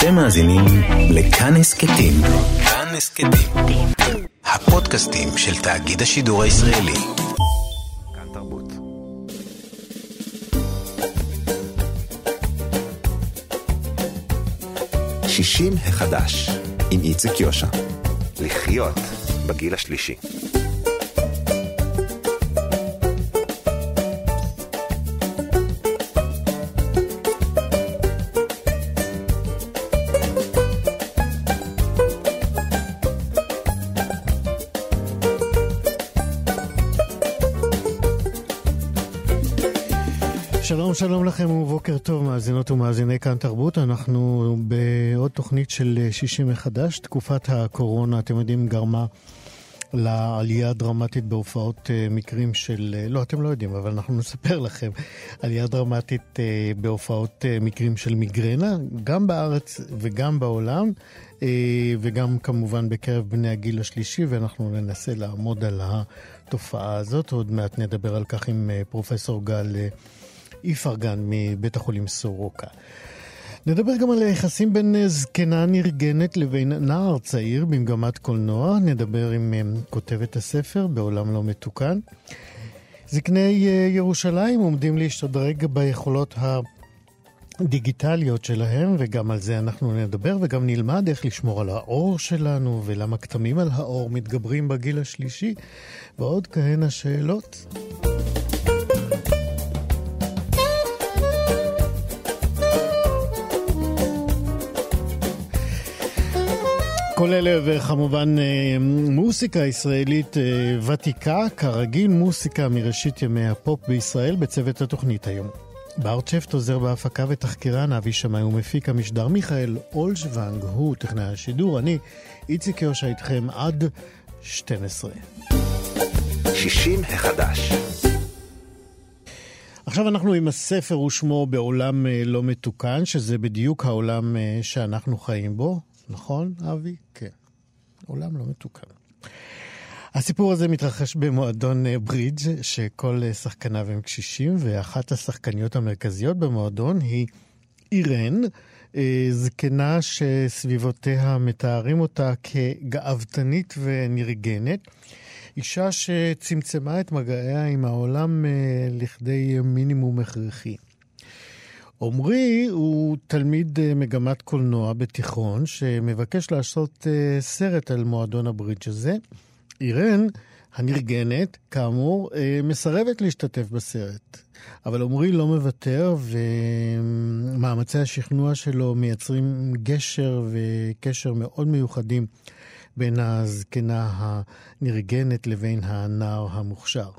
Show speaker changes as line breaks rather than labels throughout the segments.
אתם מאזינים לכאן הסכתים. כאן הסכתים. הפודקאסטים של תאגיד השידור הישראלי. כאן תרבות. שישים החדש, עם איציק יושע. לחיות בגיל השלישי.
שלום, לכם ובוקר טוב, מאזינות ומאזיני כאן תרבות. אנחנו בעוד תוכנית של 60 מחדש. תקופת הקורונה, אתם יודעים, גרמה לעלייה דרמטית בהופעות אה, מקרים של... אה, לא, אתם לא יודעים, אבל אנחנו נספר לכם. עלייה דרמטית אה, בהופעות מקרים של מיגרנה, גם בארץ וגם בעולם, וגם כמובן בקרב בני הגיל השלישי, ואנחנו ננסה לעמוד על התופעה הזאת. עוד מעט נדבר על כך עם פרופסור גל... איפרגן מבית החולים סורוקה. נדבר גם על היחסים בין זקנה נרגנת לבין נער צעיר במגמת קולנוע. נדבר עם אה, כותבת הספר בעולם לא מתוקן. זקני אה, ירושלים עומדים להשתדרג ביכולות הדיגיטליות שלהם, וגם על זה אנחנו נדבר, וגם נלמד איך לשמור על האור שלנו, ולמה כתמים על האור מתגברים בגיל השלישי, ועוד כהנה שאלות. כל אלה וכמובן אה, מוסיקה ישראלית אה, ותיקה, כרגיל מוסיקה מראשית ימי הפופ בישראל בצוות התוכנית היום. בר צ'פט עוזר בהפקה ותחקירן, אבי שמאי ומפיק המשדר מיכאל אולשוונג, הוא טכנאי השידור, אני איציק יושע איתכם עד 12.
60 החדש
עכשיו אנחנו עם הספר ושמו בעולם אה, לא מתוקן, שזה בדיוק העולם שאנחנו חיים בו. נכון, אבי? כן. עולם לא מתוקן. הסיפור הזה מתרחש במועדון אה, ברידג' שכל אה, שחקניו הם קשישים, ואחת השחקניות המרכזיות במועדון היא אירן, אה, זקנה שסביבותיה מתארים אותה כגאוותנית ונרגנת. אישה שצמצמה את מגעיה עם העולם לכדי מינימום הכרחי. עמרי הוא תלמיד אה, מגמת קולנוע בתיכון, שמבקש לעשות אה, סרט על מועדון הברידג' הזה. אירן, הנרגנת, כאמור, אה, מסרבת להשתתף בסרט. אבל עמרי לא מוותר, ומאמצי השכנוע שלו מייצרים גשר וקשר מאוד מיוחדים בין הזקנה הנרגנת לבין הנער המוכשר.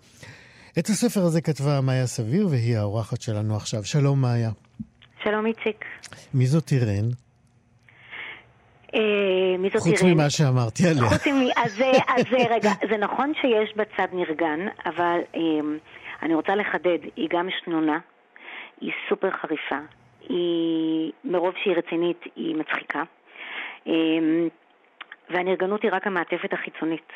את הספר הזה כתבה מאיה סביר, והיא האורחת שלנו עכשיו. שלום, מאיה.
שלום איציק.
מי זאת אירן?
אה, מי זאת
חוץ ממה שאמרתי עליה.
חוץ מ... אז, אז רגע, זה נכון שיש בה צד נרגן, אבל אה, אני רוצה לחדד, היא גם שנונה, היא סופר חריפה, היא, מרוב שהיא רצינית, היא מצחיקה. אה, והנרגנות היא רק המעטפת החיצונית.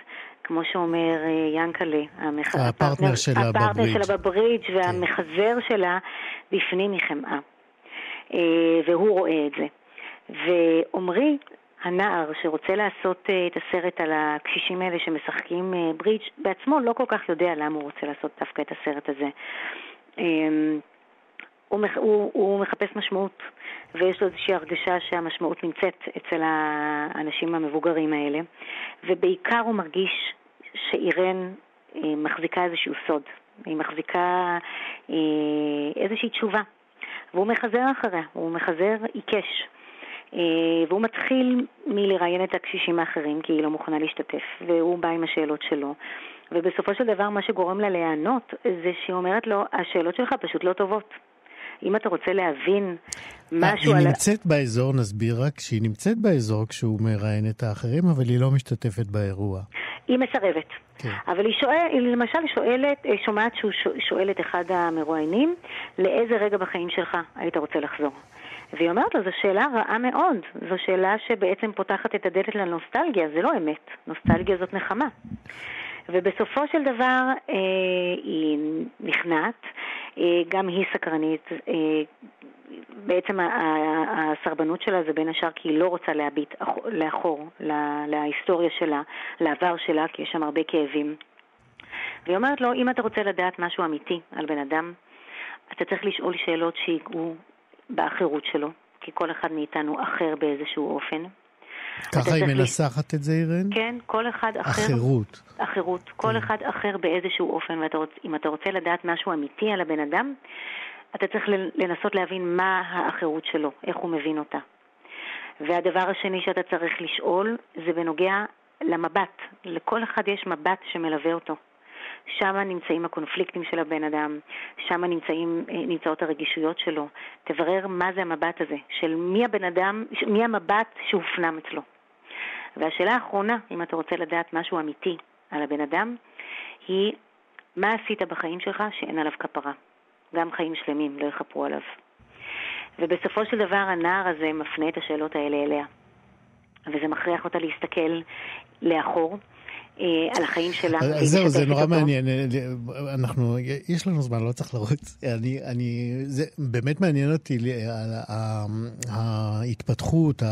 כמו שאומר אה, ינקלה,
המח... הפרטנר שלה בברידג'.
הפרטנר שלה בברידג' והמחזר שלה בפנים היא חמאה. אה, והוא רואה את זה. ועמרי, הנער שרוצה לעשות אה, את הסרט על הקשישים האלה שמשחקים ברידג', בעצמו לא כל כך יודע למה הוא רוצה לעשות דווקא את הסרט הזה. הוא, הוא, הוא מחפש משמעות, ויש לו איזושהי הרגשה שהמשמעות נמצאת אצל האנשים המבוגרים האלה, ובעיקר הוא מרגיש שאירן אה, מחזיקה איזשהו סוד, היא מחזיקה אה, איזושהי תשובה, והוא מחזר אחריה, הוא מחזר עיקש. אה, והוא מתחיל מלראיין את הקשישים האחרים, כי היא לא מוכנה להשתתף, והוא בא עם השאלות שלו. ובסופו של דבר מה שגורם לה להיענות זה שהיא אומרת לו, השאלות שלך פשוט לא טובות. אם אתה רוצה להבין משהו
על... היא נמצאת באזור, נסביר רק, שהיא נמצאת באזור כשהוא מראיין את האחרים, אבל היא לא משתתפת באירוע.
היא מסרבת. כן. אבל היא, שואל, היא למשל שואלת, שומעת שהוא שואל את אחד המרואיינים, לאיזה רגע בחיים שלך היית רוצה לחזור? והיא אומרת לו, זו שאלה רעה מאוד. זו שאלה שבעצם פותחת את הדלת לנוסטלגיה, זה לא אמת. נוסטלגיה זאת נחמה. ובסופו של דבר אה, היא נכנעת, אה, גם היא סקרנית, אה, בעצם הסרבנות שלה זה בין השאר כי היא לא רוצה להביט לאחור, להיסטוריה שלה, לעבר שלה, כי יש שם הרבה כאבים. והיא אומרת לו, אם אתה רוצה לדעת משהו אמיתי על בן אדם, אתה צריך לשאול שאלות שיגעו באחרות שלו, כי כל אחד מאיתנו אחר באיזשהו אופן.
ככה היא מנסחת את זה, אירן?
כן, כל אחד אחר.
אחרות.
אחרות. כל כן. אחד אחר באיזשהו אופן, ואם אתה רוצה לדעת משהו אמיתי על הבן אדם, אתה צריך לנסות להבין מה האחרות שלו, איך הוא מבין אותה. והדבר השני שאתה צריך לשאול זה בנוגע למבט. לכל אחד יש מבט שמלווה אותו. שם נמצאים הקונפליקטים של הבן אדם, שם אה, נמצאות הרגישויות שלו. תברר מה זה המבט הזה, של מי הבן אדם, מי המבט שהופנם אצלו. והשאלה האחרונה, אם אתה רוצה לדעת משהו אמיתי על הבן אדם, היא מה עשית בחיים שלך שאין עליו כפרה. גם חיים שלמים לא יכפרו עליו. ובסופו של דבר הנער הזה מפנה את השאלות האלה אליה. וזה מכריח אותה להסתכל לאחור על החיים שלה.
זהו, זה נורא מעניין. אנחנו, יש לנו זמן, לא צריך לרוץ. אני, אני, זה באמת מעניין אותי ההתפתחות,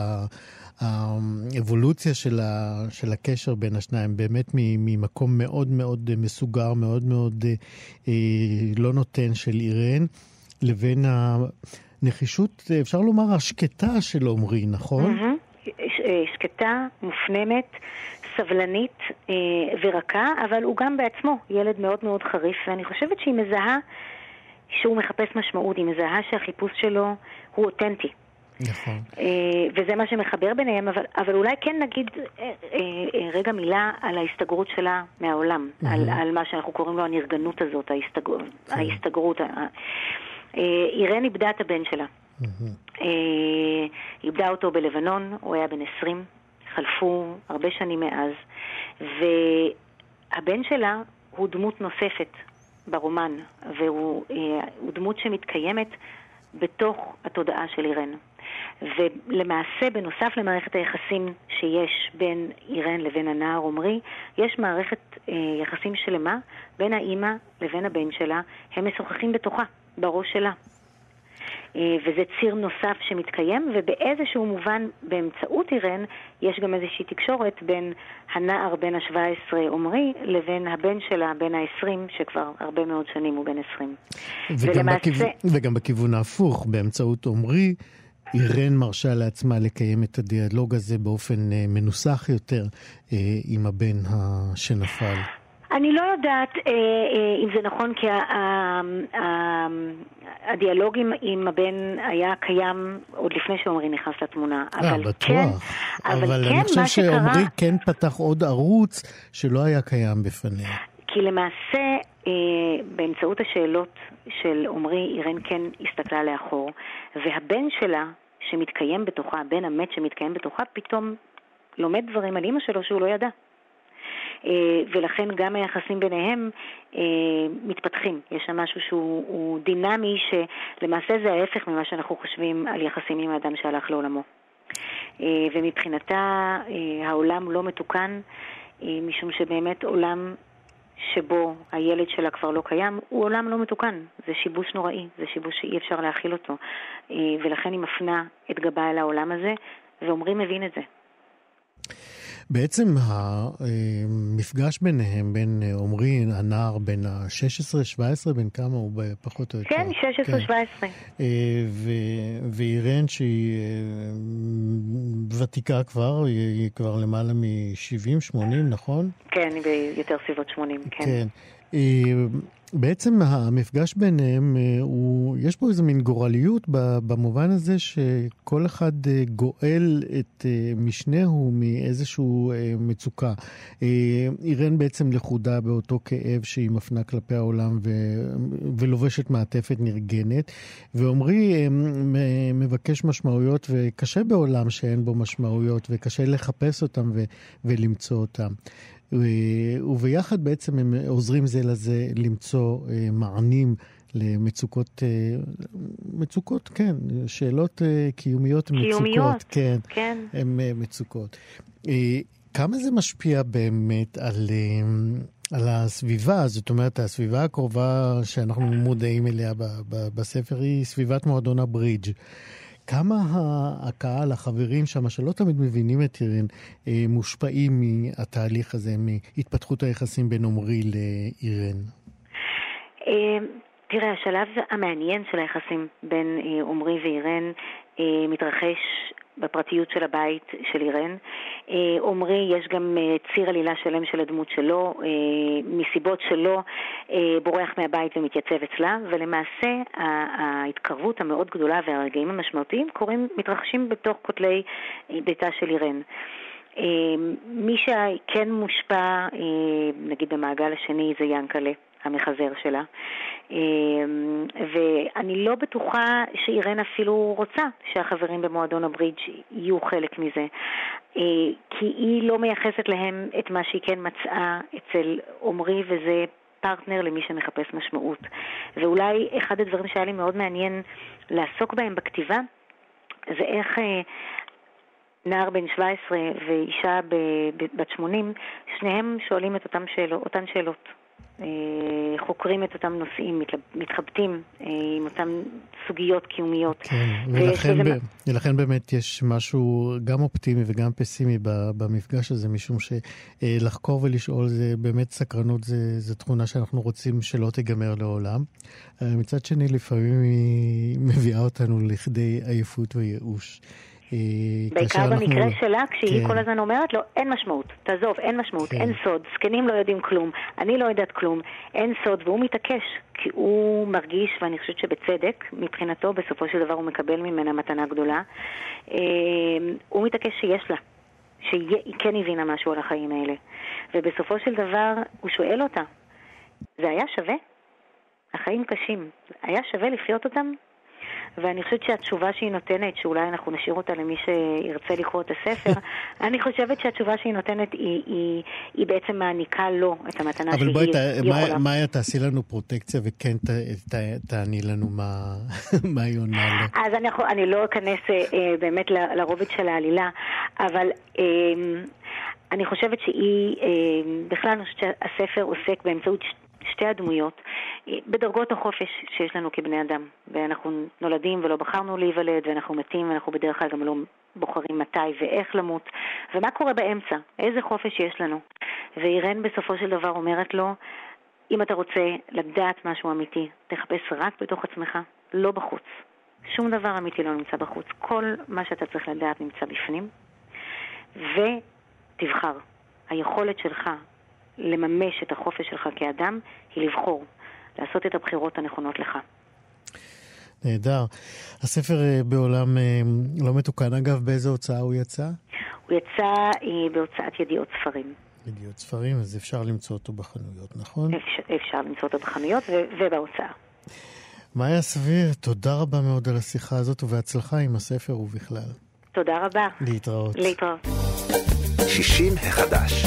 האבולוציה של, ה, של הקשר בין השניים, באמת ממקום מאוד מאוד מסוגר, מאוד מאוד אה, לא נותן של אירן, לבין הנחישות, אפשר לומר, השקטה של עומרי, נכון?
שקטה, מופנמת. סבלנית אה, ורכה, אבל הוא גם בעצמו ילד מאוד מאוד חריף, ואני חושבת שהיא מזהה שהוא מחפש משמעות, היא מזהה שהחיפוש שלו הוא אותנטי.
נכון. אה,
וזה מה שמחבר ביניהם, אבל, אבל אולי כן נגיד אה, אה, רגע מילה על ההסתגרות שלה מהעולם, mm-hmm. על, על מה שאנחנו קוראים לו הנרגנות הזאת, ההסתגר, כן. ההסתגרות. אה, אירן איבדה את הבן שלה. Mm-hmm. איבדה אותו בלבנון, הוא היה בן 20, חלפו הרבה שנים מאז, והבן שלה הוא דמות נוספת ברומן, והוא אה, דמות שמתקיימת בתוך התודעה של אירן. ולמעשה, בנוסף למערכת היחסים שיש בין אירן לבין הנער עמרי, יש מערכת אה, יחסים שלמה בין האימא לבין הבן שלה, הם משוחחים בתוכה, בראש שלה. אה, וזה ציר נוסף שמתקיים, ובאיזשהו מובן, באמצעות אירן, יש גם איזושהי תקשורת בין הנער בן ה-17 עמרי לבין הבן שלה, בן ה-20, שכבר הרבה מאוד שנים הוא בן 20.
וגם, ולמעשה... בכיו... וגם בכיוון ההפוך, באמצעות עמרי, אירן מרשה לעצמה לקיים את הדיאלוג הזה באופן אה, מנוסח יותר אה, עם הבן שנפל.
אני לא יודעת אה, אה, אם זה נכון, כי הדיאלוג עם, עם הבן היה קיים עוד לפני שעמרי נכנס לתמונה.
אבל בטוח. כן, אבל, אבל כן, אני חושב שעמרי שקרה... כן פתח עוד ערוץ שלא היה קיים בפניה.
כי למעשה, אה, באמצעות השאלות של עמרי, אירן כן הסתכלה לאחור, והבן שלה, שמתקיים בתוכה, הבן המת שמתקיים בתוכה, פתאום לומד דברים על אימא שלו שהוא לא ידע. אה, ולכן גם היחסים ביניהם אה, מתפתחים. יש שם משהו שהוא דינמי, שלמעשה זה ההפך ממה שאנחנו חושבים על יחסים עם האדם שהלך לעולמו. אה, ומבחינתה העולם לא מתוקן, משום שבאמת עולם שבו הילד שלה כבר לא קיים, הוא עולם לא מתוקן. זה שיבוש נוראי, זה שיבוש שאי אפשר להכיל אותו. ולכן היא מפנה את גבה אל העולם הזה, ועומרי מבין את זה.
בעצם המפגש ביניהם, בין אה, עמרי, הנער בן ה-16-17, בן כמה הוא פחות או יותר?
כן, 16-17. כן.
אה, ואירן, שהיא אה, ותיקה כבר, היא כבר למעלה מ-70-80, נכון?
כן, היא ביותר סביבות 80, כן. כן.
בעצם המפגש ביניהם, אה, הוא, יש פה איזה מין גורליות במובן הזה שכל אחד אה, גואל את אה, משנהו מאיזשהו מצוקה. אירן בעצם לכודה באותו כאב שהיא מפנה כלפי העולם ו, ולובשת מעטפת נרגנת, ועמרי מבקש משמעויות וקשה בעולם שאין בו משמעויות וקשה לחפש אותם ו, ולמצוא אותם. וביחד בעצם הם עוזרים זה לזה למצוא אה, מענים למצוקות, אה, מצוקות, כן, שאלות אה, קיומיות,
קיומיות,
מצוקות, כן,
כן.
הן מצוקות. כמה זה משפיע באמת על, על הסביבה, זאת אומרת, הסביבה הקרובה שאנחנו מודעים אליה בספר היא סביבת מועדון הברידג'. כמה הקהל, החברים שם, שלא תמיד מבינים את אירן, אה, מושפעים מהתהליך הזה, מהתפתחות היחסים בין עמרי לאירן?
אה, תראה, השלב המעניין של היחסים בין עמרי ואירן מתרחש בפרטיות של הבית של אירן. אה, עמרי, יש גם אה, ציר עלילה שלם של הדמות שלו, אה, מסיבות שלו בורח מהבית ומתייצב אצלה, ולמעשה ההתקרבות המאוד גדולה והרגעים המשמעותיים קורים, מתרחשים בתוך כותלי ביתה של אירן. מי שכן מושפע, נגיד במעגל השני, זה ינקלה. המחזר שלה. אמ, ואני לא בטוחה שאירן אפילו רוצה שהחברים במועדון הברידג' יהיו חלק מזה, אה, כי היא לא מייחסת להם את מה שהיא כן מצאה אצל עמרי, וזה פרטנר למי שמחפש משמעות. ואולי אחד הדברים שהיה לי מאוד מעניין לעסוק בהם בכתיבה, זה איך... אה, נער בן 17 ואישה בת 80, שניהם שואלים את אותם שאלות, אותן שאלות. אה, חוקרים את אותם נושאים, מתחבטים אה, עם אותן סוגיות קיומיות.
כן, ולכן, ב... ולכן באמת יש משהו גם אופטימי וגם פסימי במפגש הזה, משום שלחקור ולשאול זה באמת סקרנות, זה, זה תכונה שאנחנו רוצים שלא תיגמר לעולם. אה, מצד שני, לפעמים היא מביאה אותנו לכדי עייפות וייאוש.
בעיקר במקרה אנחנו... שלה, כשהיא כן. כל הזמן אומרת לו, אין משמעות, תעזוב, אין משמעות, כן. אין סוד, זקנים לא יודעים כלום, אני לא יודעת כלום, אין סוד, והוא מתעקש, כי הוא מרגיש, ואני חושבת שבצדק, מבחינתו, בסופו של דבר הוא מקבל ממנה מתנה גדולה, אה, הוא מתעקש שיש לה, שהיא כן הבינה משהו על החיים האלה. ובסופו של דבר, הוא שואל אותה, זה היה שווה? החיים קשים, היה שווה לחיות אותם? ואני חושבת שהתשובה שהיא נותנת, שאולי אנחנו נשאיר אותה למי שירצה לקרוא את הספר, אני חושבת שהתשובה שהיא נותנת היא, היא, היא בעצם מעניקה לו את המתנה שהיא
יכולה. אבל בואי, מאיה, תעשי לנו פרוטקציה וכן ת, ת, תעני לנו מה, מה היא עונה לו.
אז אני, אני לא אכנס אה, באמת לרובד של העלילה, אבל... אה, אני חושבת שהיא, אה, בכלל אני חושבת שהספר עוסק באמצעות שתי הדמויות, בדרגות החופש שיש לנו כבני אדם. ואנחנו נולדים ולא בחרנו להיוולד, ואנחנו מתים, ואנחנו בדרך כלל גם לא בוחרים מתי ואיך למות. ומה קורה באמצע? איזה חופש יש לנו? ואירן בסופו של דבר אומרת לו, אם אתה רוצה לדעת משהו אמיתי, תחפש רק בתוך עצמך, לא בחוץ. שום דבר אמיתי לא נמצא בחוץ. כל מה שאתה צריך לדעת נמצא בפנים, ותבחר. היכולת שלך לממש את החופש שלך כאדם היא לבחור, לעשות את הבחירות הנכונות לך.
נהדר. הספר אה, בעולם אה, לא מתוקן. אגב, באיזה הוצאה הוא יצא?
הוא יצא אה, בהוצאת ידיעות ספרים.
ידיעות ספרים, אז אפשר למצוא אותו בחנויות, נכון?
אפשר, אפשר למצוא אותו בחנויות ובהוצאה.
מאיה סביר, תודה רבה מאוד על השיחה הזאת ובהצלחה עם הספר ובכלל.
תודה רבה.
להתראות.
להתראות.
60 החדש.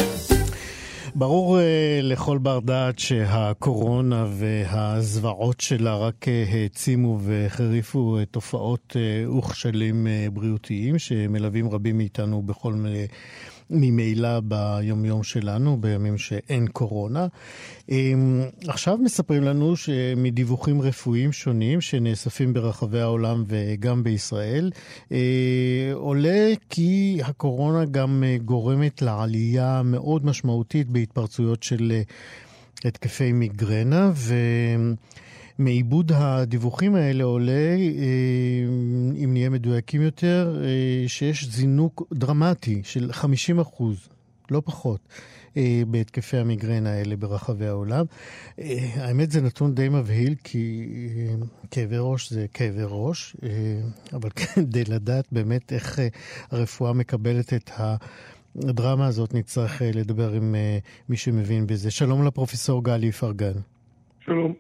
ברור uh, לכל בר דעת שהקורונה והזוועות שלה רק uh, העצימו והחריפו uh, תופעות וכשלים בריאותיים שמלווים רבים מאיתנו בכל מיני... ממילא ביומיום שלנו, בימים שאין קורונה. אמ, עכשיו מספרים לנו שמדיווחים רפואיים שונים שנאספים ברחבי העולם וגם בישראל, אה, עולה כי הקורונה גם גורמת לעלייה מאוד משמעותית בהתפרצויות של אה, התקפי מיגרנה, ו... מעיבוד הדיווחים האלה עולה, אה, אם נהיה מדויקים יותר, אה, שיש זינוק דרמטי של 50 אחוז, לא פחות. אה, בהתקפי המיגרנה האלה ברחבי העולם. האמת זה נתון די מבהיל, כי כאבי ראש זה כאבי ראש, אבל כדי לדעת באמת איך הרפואה מקבלת את הדרמה הזאת, נצטרך לדבר עם מי שמבין בזה. שלום לפרופסור גלי איפרגן.
שלום.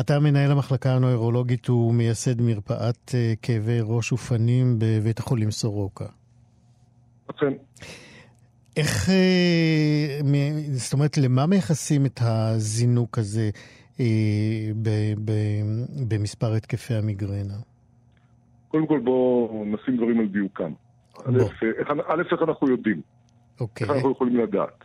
אתה מנהל המחלקה הנוירולוגית ומייסד מרפאת אה, כאבי ראש ופנים בבית החולים סורוקה.
אכן.
איך, אה, זאת אומרת, למה מייחסים את הזינוק הזה אה, במספר התקפי המיגרנה?
קודם כל בואו נשים דברים על דיוקם. א', איך אנחנו יודעים?
אוקיי.
איך אנחנו יכולים לדעת?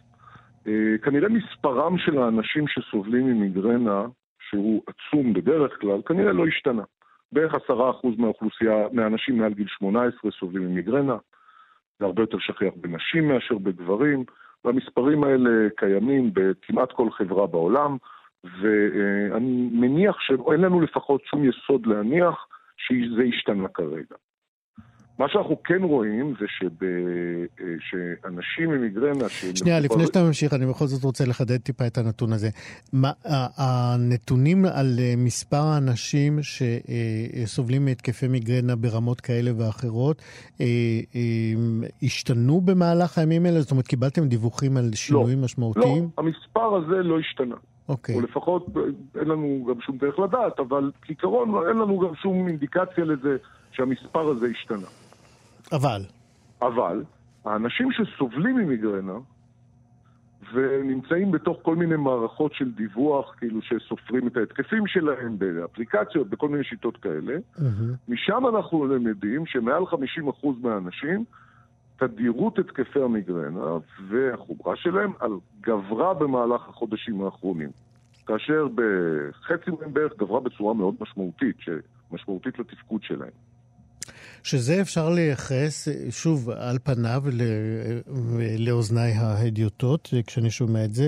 אה, כנראה מספרם של האנשים שסובלים ממיגרנה, שהוא עצום בדרך כלל, כנראה לא השתנה. בערך עשרה אחוז מהאוכלוסייה, מהאנשים מעל גיל 18 סובלים ממיגרנה. זה הרבה יותר שכיח בנשים מאשר בגברים, והמספרים האלה קיימים בכמעט כל חברה בעולם, ואני מניח שאין לנו לפחות שום יסוד להניח שזה השתנה כרגע. מה שאנחנו כן רואים זה שב... אה, שאנשים עם מיגרנה...
שנייה, לפני שאתה ממשיך, אני בכל זאת רוצה לחדד טיפה את הנתון הזה. מה, הנתונים על אה, מספר האנשים שסובלים מהתקפי מיגרנה ברמות כאלה ואחרות, אה, השתנו במהלך הימים האלה? זאת אומרת, קיבלתם דיווחים על שינויים
לא,
משמעותיים?
לא, המספר הזה לא השתנה.
אוקיי.
או לפחות אין לנו גם שום דרך לדעת, אבל כעיקרון אין לנו גם שום אינדיקציה לזה שהמספר הזה השתנה.
אבל?
אבל, האנשים שסובלים ממיגרנה ונמצאים בתוך כל מיני מערכות של דיווח, כאילו שסופרים את ההתקפים שלהם באפליקציות, בכל מיני שיטות כאלה, mm-hmm. משם אנחנו למדים שמעל 50% מהאנשים, תדירות התקפי המיגרנה והחומרה שלהם על גברה במהלך החודשים האחרונים. כאשר בחצי מהם בערך גברה בצורה מאוד משמעותית, משמעותית לתפקוד שלהם.
שזה אפשר לייחס, שוב, על פניו, לאוזניי ההדיוטות, כשאני שומע את זה,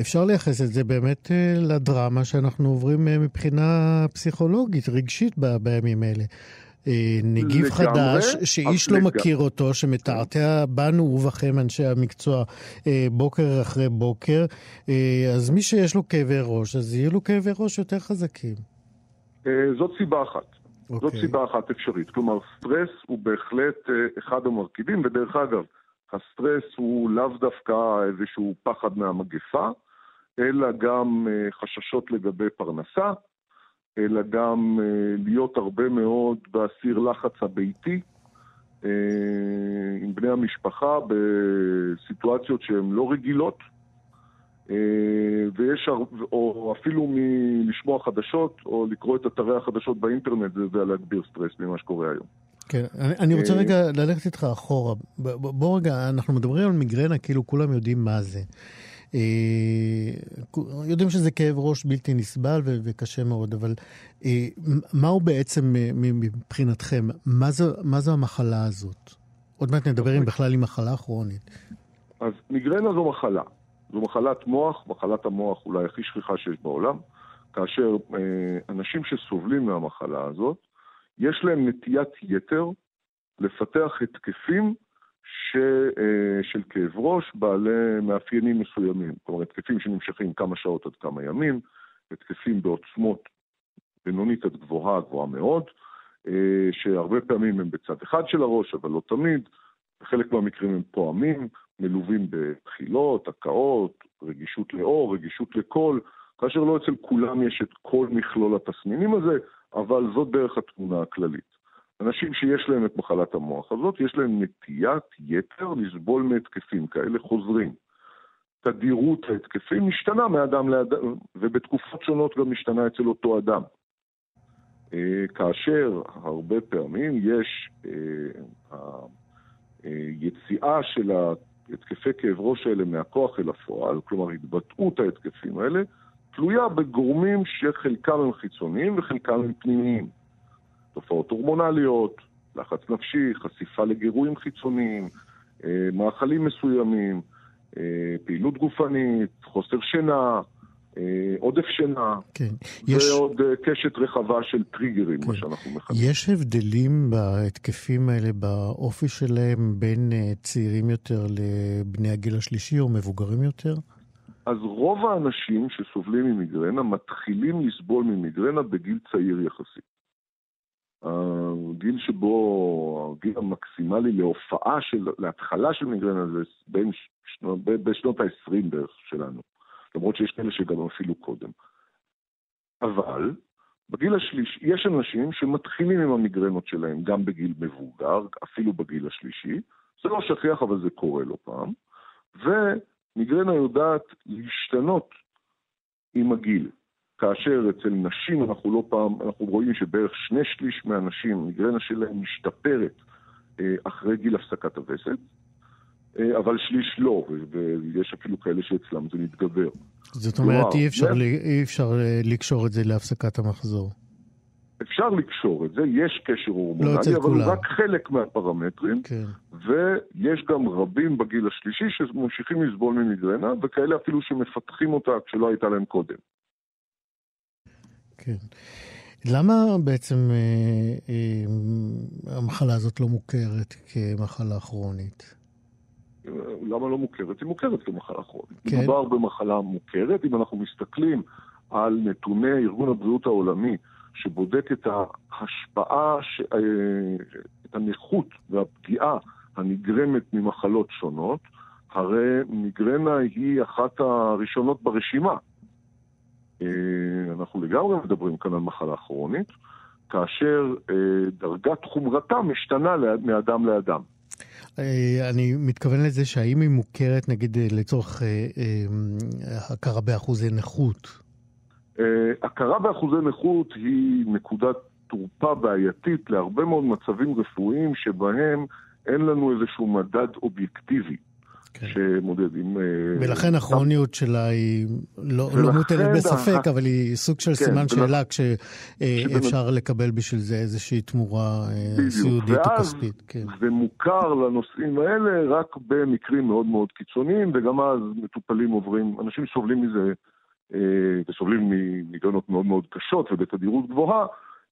אפשר לייחס את זה באמת אה, לדרמה שאנחנו עוברים אה, מבחינה פסיכולוגית, רגשית בימים האלה. אה, נגיף לגמרי, חדש, שאיש לא מכיר אותו, שמתעתע בנו ובכם, אנשי המקצוע, בוקר אחרי בוקר. אז מי שיש לו כאבי ראש, אז יהיו לו כאבי ראש יותר חזקים.
זאת סיבה אחת. Okay. זאת אוקיי. סיבה אחת אפשרית. כלומר, סטרס הוא בהחלט uh, אחד המרכיבים, ודרך אגב, הסטרס הוא לאו דווקא איזשהו פחד מהמגפה, אלא גם uh, חששות לגבי פרנסה, אלא גם uh, להיות הרבה מאוד בסיר לחץ הביתי. עם בני המשפחה בסיטואציות שהן לא רגילות, אה, ויש, או אפילו מלשמוע חדשות, או לקרוא את אתרי החדשות באינטרנט, זה יודע להגביר סטרס ממה שקורה היום.
כן, אני, אני רוצה אה, רגע ללכת איתך אחורה. בוא רגע, אנחנו מדברים על מיגרנה כאילו כולם יודעים מה זה. אה, יודעים שזה כאב ראש בלתי נסבל וקשה מאוד, אבל מהו בעצם מבחינתכם, מה זו, מה זו המחלה הזאת? עוד מעט נדבר אם בכלל היא מחלה כרונית.
אז מיגרנה זו מחלה. זו מחלת מוח, מחלת המוח אולי הכי שכיחה שיש בעולם, כאשר אה, אנשים שסובלים מהמחלה הזאת, יש להם נטיית יתר לפתח התקפים ש, אה, של כאב ראש בעלי מאפיינים מסוימים. כלומר, התקפים שנמשכים כמה שעות עד כמה ימים, התקפים בעוצמות בינונית עד גבוהה, גבוהה מאוד, אה, שהרבה פעמים הם בצד אחד של הראש, אבל לא תמיד. בחלק מהמקרים הם פועמים, מלווים בבחילות, הקאות, רגישות לאור, רגישות לקול, כאשר לא אצל כולם יש את כל מכלול התסמינים הזה, אבל זאת דרך התמונה הכללית. אנשים שיש להם את מחלת המוח הזאת, יש להם נטיית יתר לסבול מהתקפים כאלה חוזרים. תדירות ההתקפים משתנה מאדם לאדם, ובתקופות שונות גם משתנה אצל אותו אדם. אה, כאשר הרבה פעמים יש היציאה אה, של התקפי כאב ראש האלה מהכוח אל הפועל, כלומר התבטאות ההתקפים האלה, תלויה בגורמים שחלקם הם חיצוניים וחלקם הם פנימיים. תופעות הורמונליות, לחץ נפשי, חשיפה לגירויים חיצוניים, אה, מאכלים מסוימים, אה, פעילות גופנית, חוסר שינה, עודף שינה,
כן.
ועוד יש... קשת רחבה של טריגרים, כן. מה שאנחנו מכנים.
יש הבדלים בהתקפים האלה, באופי שלהם, בין צעירים יותר לבני הגיל השלישי או מבוגרים יותר?
אז רוב האנשים שסובלים ממיגרנה מתחילים לסבול ממיגרנה בגיל צעיר יחסית. הגיל שבו, הגיל המקסימלי להופעה של, להתחלה של מיגרנה זה בין שנות, בשנות ה-20 בערך שלנו. למרות שיש כאלה שגם אפילו קודם. אבל בגיל השלישי, יש אנשים שמתחילים עם המיגרנות שלהם גם בגיל מבוגר, אפילו בגיל השלישי. זה לא שכיח, אבל זה קורה לא פעם. ומיגרנה יודעת להשתנות עם הגיל. כאשר אצל נשים אנחנו לא פעם, אנחנו רואים שבערך שני שליש מהנשים, המיגרנה שלהם משתפרת אה, אחרי גיל הפסקת הווסת, אבל שליש לא, ויש אפילו כאלה שאצלם זה מתגבר.
זאת אומרת, אי אפשר, אי אפשר אה, לקשור את זה להפסקת המחזור.
אפשר לקשור את זה, יש קשר הורמונלי, לא אבל. הוא רק חלק מהפרמטרים, כן. ויש גם רבים בגיל השלישי שממשיכים לסבול ממיגרנה, וכאלה אפילו שמפתחים אותה כשלא הייתה להם קודם.
כן. למה בעצם אה, אה, המחלה הזאת לא מוכרת כמחלה כרונית?
למה לא מוכרת? היא מוכרת כמחלה כרונית. כן. מדובר במחלה מוכרת. אם אנחנו מסתכלים על נתוני ארגון הבריאות העולמי, שבודק את ההשפעה, ש... אה, את הנכות והפגיעה הנגרמת ממחלות שונות, הרי מיגרנה היא אחת הראשונות ברשימה. אה, אנחנו לגמרי מדברים כאן על מחלה כרונית, כאשר אה, דרגת חומרתה משתנה מאדם לאדם.
אני מתכוון לזה שהאם היא מוכרת, נגיד, לצורך הכרה באחוזי נכות?
אה, הכרה באחוזי נכות היא נקודת תורפה בעייתית להרבה מאוד מצבים רפואיים שבהם אין לנו איזשהו מדד אובייקטיבי. כן. שמודד עם... אה,
ולכן הכרוניות שלה היא לא, לא מוטלת בספק, אבל היא סוג של כן, סימן שאלה כשאפשר שבנ... לקבל בשביל זה איזושהי תמורה אה, סיעודית או כספית.
כן. זה מוכר לנושאים האלה רק במקרים מאוד מאוד קיצוניים, וגם אז מטופלים עוברים, אנשים סובלים מזה אה, וסובלים ממיגרנות מאוד מאוד קשות ובתדירות גבוהה,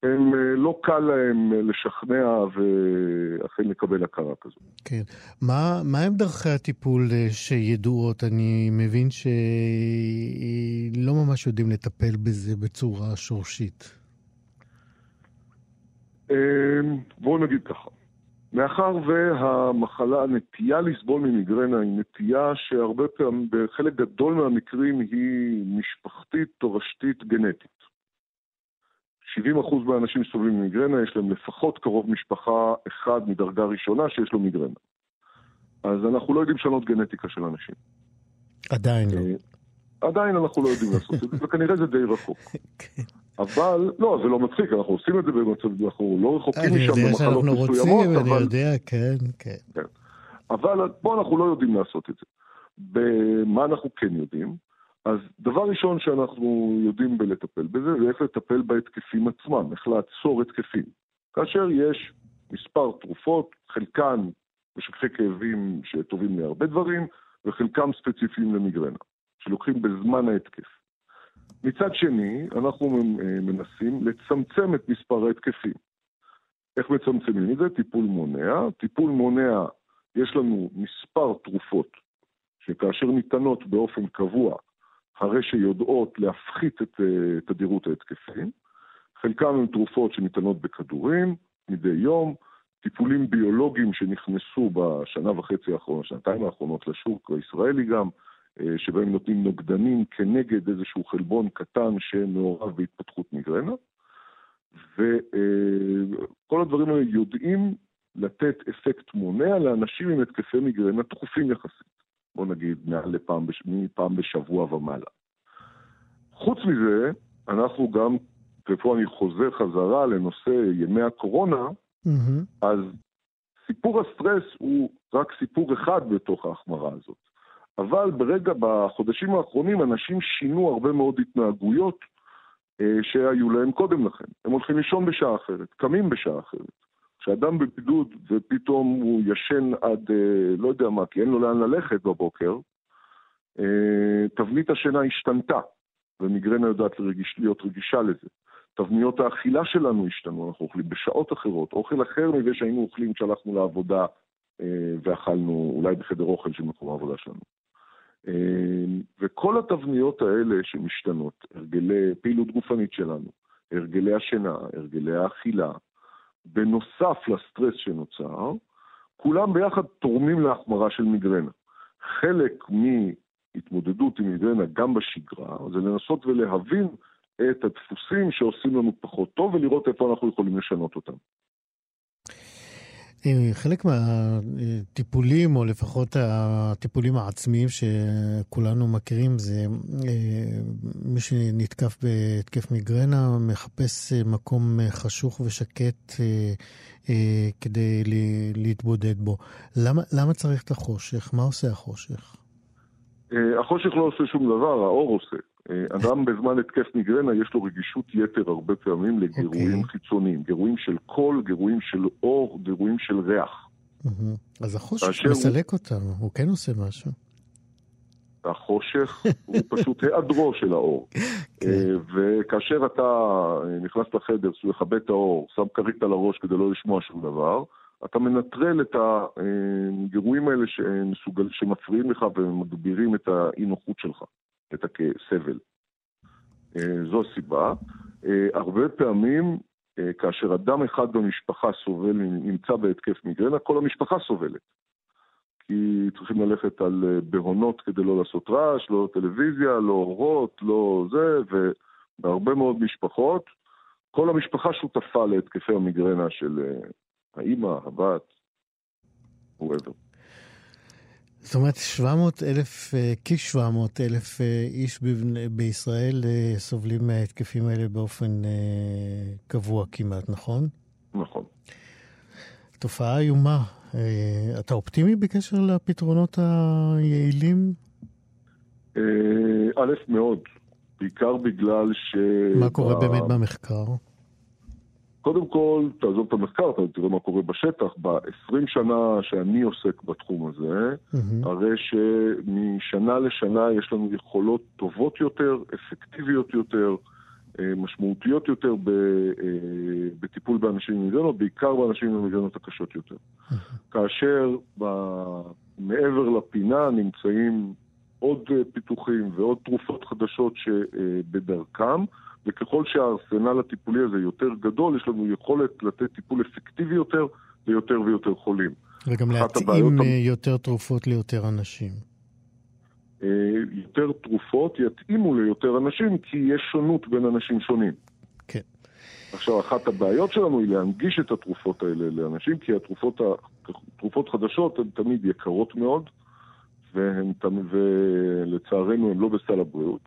הם אה, לא קל להם לשכנע ואכן לקבל הכרה כזו.
כן. מה, מה הם דרכי הטיפול אה, שידועות? אני מבין שלא ממש יודעים לטפל בזה בצורה שורשית.
בואו נגיד ככה. מאחר והמחלה, הנטייה לסבול ממיגרנה היא נטייה שהרבה פעמים, בחלק גדול מהמקרים היא משפחתית, תורשתית, גנטית. 70% מהאנשים סובלים ממיגרנה, יש להם לפחות קרוב משפחה אחד מדרגה ראשונה שיש לו מיגרנה. אז אנחנו לא יודעים לשנות גנטיקה של אנשים.
עדיין לא. אה,
עדיין אנחנו לא יודעים לעשות את זה, וכנראה זה די רחוק. אבל, לא, זה לא מצחיק, אנחנו עושים את זה במצב, אנחנו לא רחוקים משם במחלות מסוימות, אבל... אני יודע שאנחנו רוצים,
אני יודע, כן, כן. כן.
אבל פה אנחנו לא יודעים לעשות את זה. במה אנחנו כן יודעים? אז דבר ראשון שאנחנו יודעים בלטפל בזה, זה איך לטפל בהתקפים עצמם, איך לעצור התקפים. כאשר יש מספר תרופות, חלקן משככי כאבים שטובים להרבה דברים, וחלקם ספציפיים למיגרנה, שלוקחים בזמן ההתקף. מצד שני, אנחנו מנסים לצמצם את מספר ההתקפים. איך מצמצמים את זה? טיפול מונע. טיפול מונע, יש לנו מספר תרופות שכאשר ניתנות באופן קבוע, הרי שיודעות להפחית את אה, תדירות ההתקפים. חלקם הם תרופות שניתנות בכדורים מדי יום, טיפולים ביולוגיים שנכנסו בשנה וחצי האחרונות, שנתיים האחרונות לשוק הישראלי גם, אה, שבהם נותנים נוגדנים כנגד איזשהו חלבון קטן שמעורב בהתפתחות מיגרנה. וכל הדברים האלה יודעים לתת אפקט מונע לאנשים עם התקפי מיגרנה תכופים יחסית. בוא נגיד מעל לפעם, בש... מפעם בשבוע ומעלה. חוץ מזה, אנחנו גם, ופה אני חוזר חזרה לנושא ימי הקורונה, mm-hmm. אז סיפור הסטרס הוא רק סיפור אחד בתוך ההחמרה הזאת. אבל ברגע, בחודשים האחרונים, אנשים שינו הרבה מאוד התנהגויות אה, שהיו להם קודם לכן. הם הולכים לישון בשעה אחרת, קמים בשעה אחרת. כשאדם בבידוד ופתאום הוא ישן עד, אה, לא יודע מה, כי אין לו לאן ללכת בבוקר, אה, תבנית השינה השתנתה, ומיגרנה יודעת לרגיש, להיות רגישה לזה. תבניות האכילה שלנו השתנו, אנחנו אוכלים בשעות אחרות, אוכל אחר מזה שהיינו אוכלים כשהלכנו לעבודה אה, ואכלנו אולי בחדר אוכל של מקום העבודה שלנו. וכל התבניות האלה שמשתנות, הרגלי פעילות גופנית שלנו, הרגלי השינה, הרגלי האכילה, בנוסף לסטרס שנוצר, כולם ביחד תורמים להחמרה של מיגרנה. חלק מהתמודדות עם מיגרנה גם בשגרה זה לנסות ולהבין את הדפוסים שעושים לנו פחות טוב ולראות איפה אנחנו יכולים לשנות אותם.
אה, חלק מהטיפולים, או לפחות הטיפולים העצמיים שכולנו מכירים, זה אה, מי שנתקף בהתקף מיגרנה מחפש מקום חשוך ושקט כדי להתבודד בו. למה, למה צריך את החושך? מה עושה החושך?
החושך לא עושה שום דבר, האור עושה. אה, אדם בזמן התקף מיגרנה יש לו רגישות יתר הרבה פעמים לגירויים okay. אוקיי. חיצוניים, גירויים של קול, גירויים של אור, גירויים של ריח.
Mm-hmm. אז החושך מסלק הוא... אותנו, הוא כן עושה משהו.
החושך הוא פשוט היעדרו של האור. okay. כן. אה, וכאשר אתה אה, נכנס לחדר, שהוא יכבה את האור, שם כרית על הראש כדי לא לשמוע שום דבר, אתה מנטרל את הגירויים האלה שמסוגל, שמפריעים לך ומגבירים את האי-נוחות שלך. את הסבל. אה, זו הסיבה. אה, הרבה פעמים, אה, כאשר אדם אחד במשפחה סובל, נמצא בהתקף מיגרנה, כל המשפחה סובלת. כי צריכים ללכת על בהונות כדי לא לעשות רעש, לא טלוויזיה, לא אורות, לא זה, ובהרבה מאוד משפחות, כל המשפחה שותפה להתקפי המיגרנה של האימא, הבת, whoever.
זאת אומרת, 700 אלף, אה, כ-700 אלף אה, איש בישראל אה, סובלים מההתקפים האלה באופן קבוע כמעט, נכון?
נכון.
תופעה איומה. אתה אופטימי בקשר לפתרונות היעילים?
א', מאוד. בעיקר בגלל ש...
מה קורה באמת במחקר?
קודם כל, תעזוב את המחקר, תראה מה קורה בשטח. ב-20 שנה שאני עוסק בתחום הזה, mm-hmm. הרי שמשנה לשנה יש לנו יכולות טובות יותר, אפקטיביות יותר, אה, משמעותיות יותר אה, בטיפול באנשים עם מיגרנות, בעיקר באנשים עם המיגרנות הקשות יותר. Mm-hmm. כאשר ב, מעבר לפינה נמצאים עוד אה, פיתוחים ועוד תרופות חדשות שבדרכם. וככל שהארסנל הטיפולי הזה יותר גדול, יש לנו יכולת לתת טיפול אפקטיבי יותר ליותר ויותר חולים.
וגם להתאים אה, יותר תרופות ליותר אנשים.
אה, יותר תרופות יתאימו ליותר אנשים, כי יש שונות בין אנשים שונים.
כן.
עכשיו, אחת הבעיות שלנו היא להנגיש את התרופות האלה לאנשים, כי התרופות תרופות חדשות הן תמיד יקרות מאוד, והן, ולצערנו הן לא בסל הבריאות.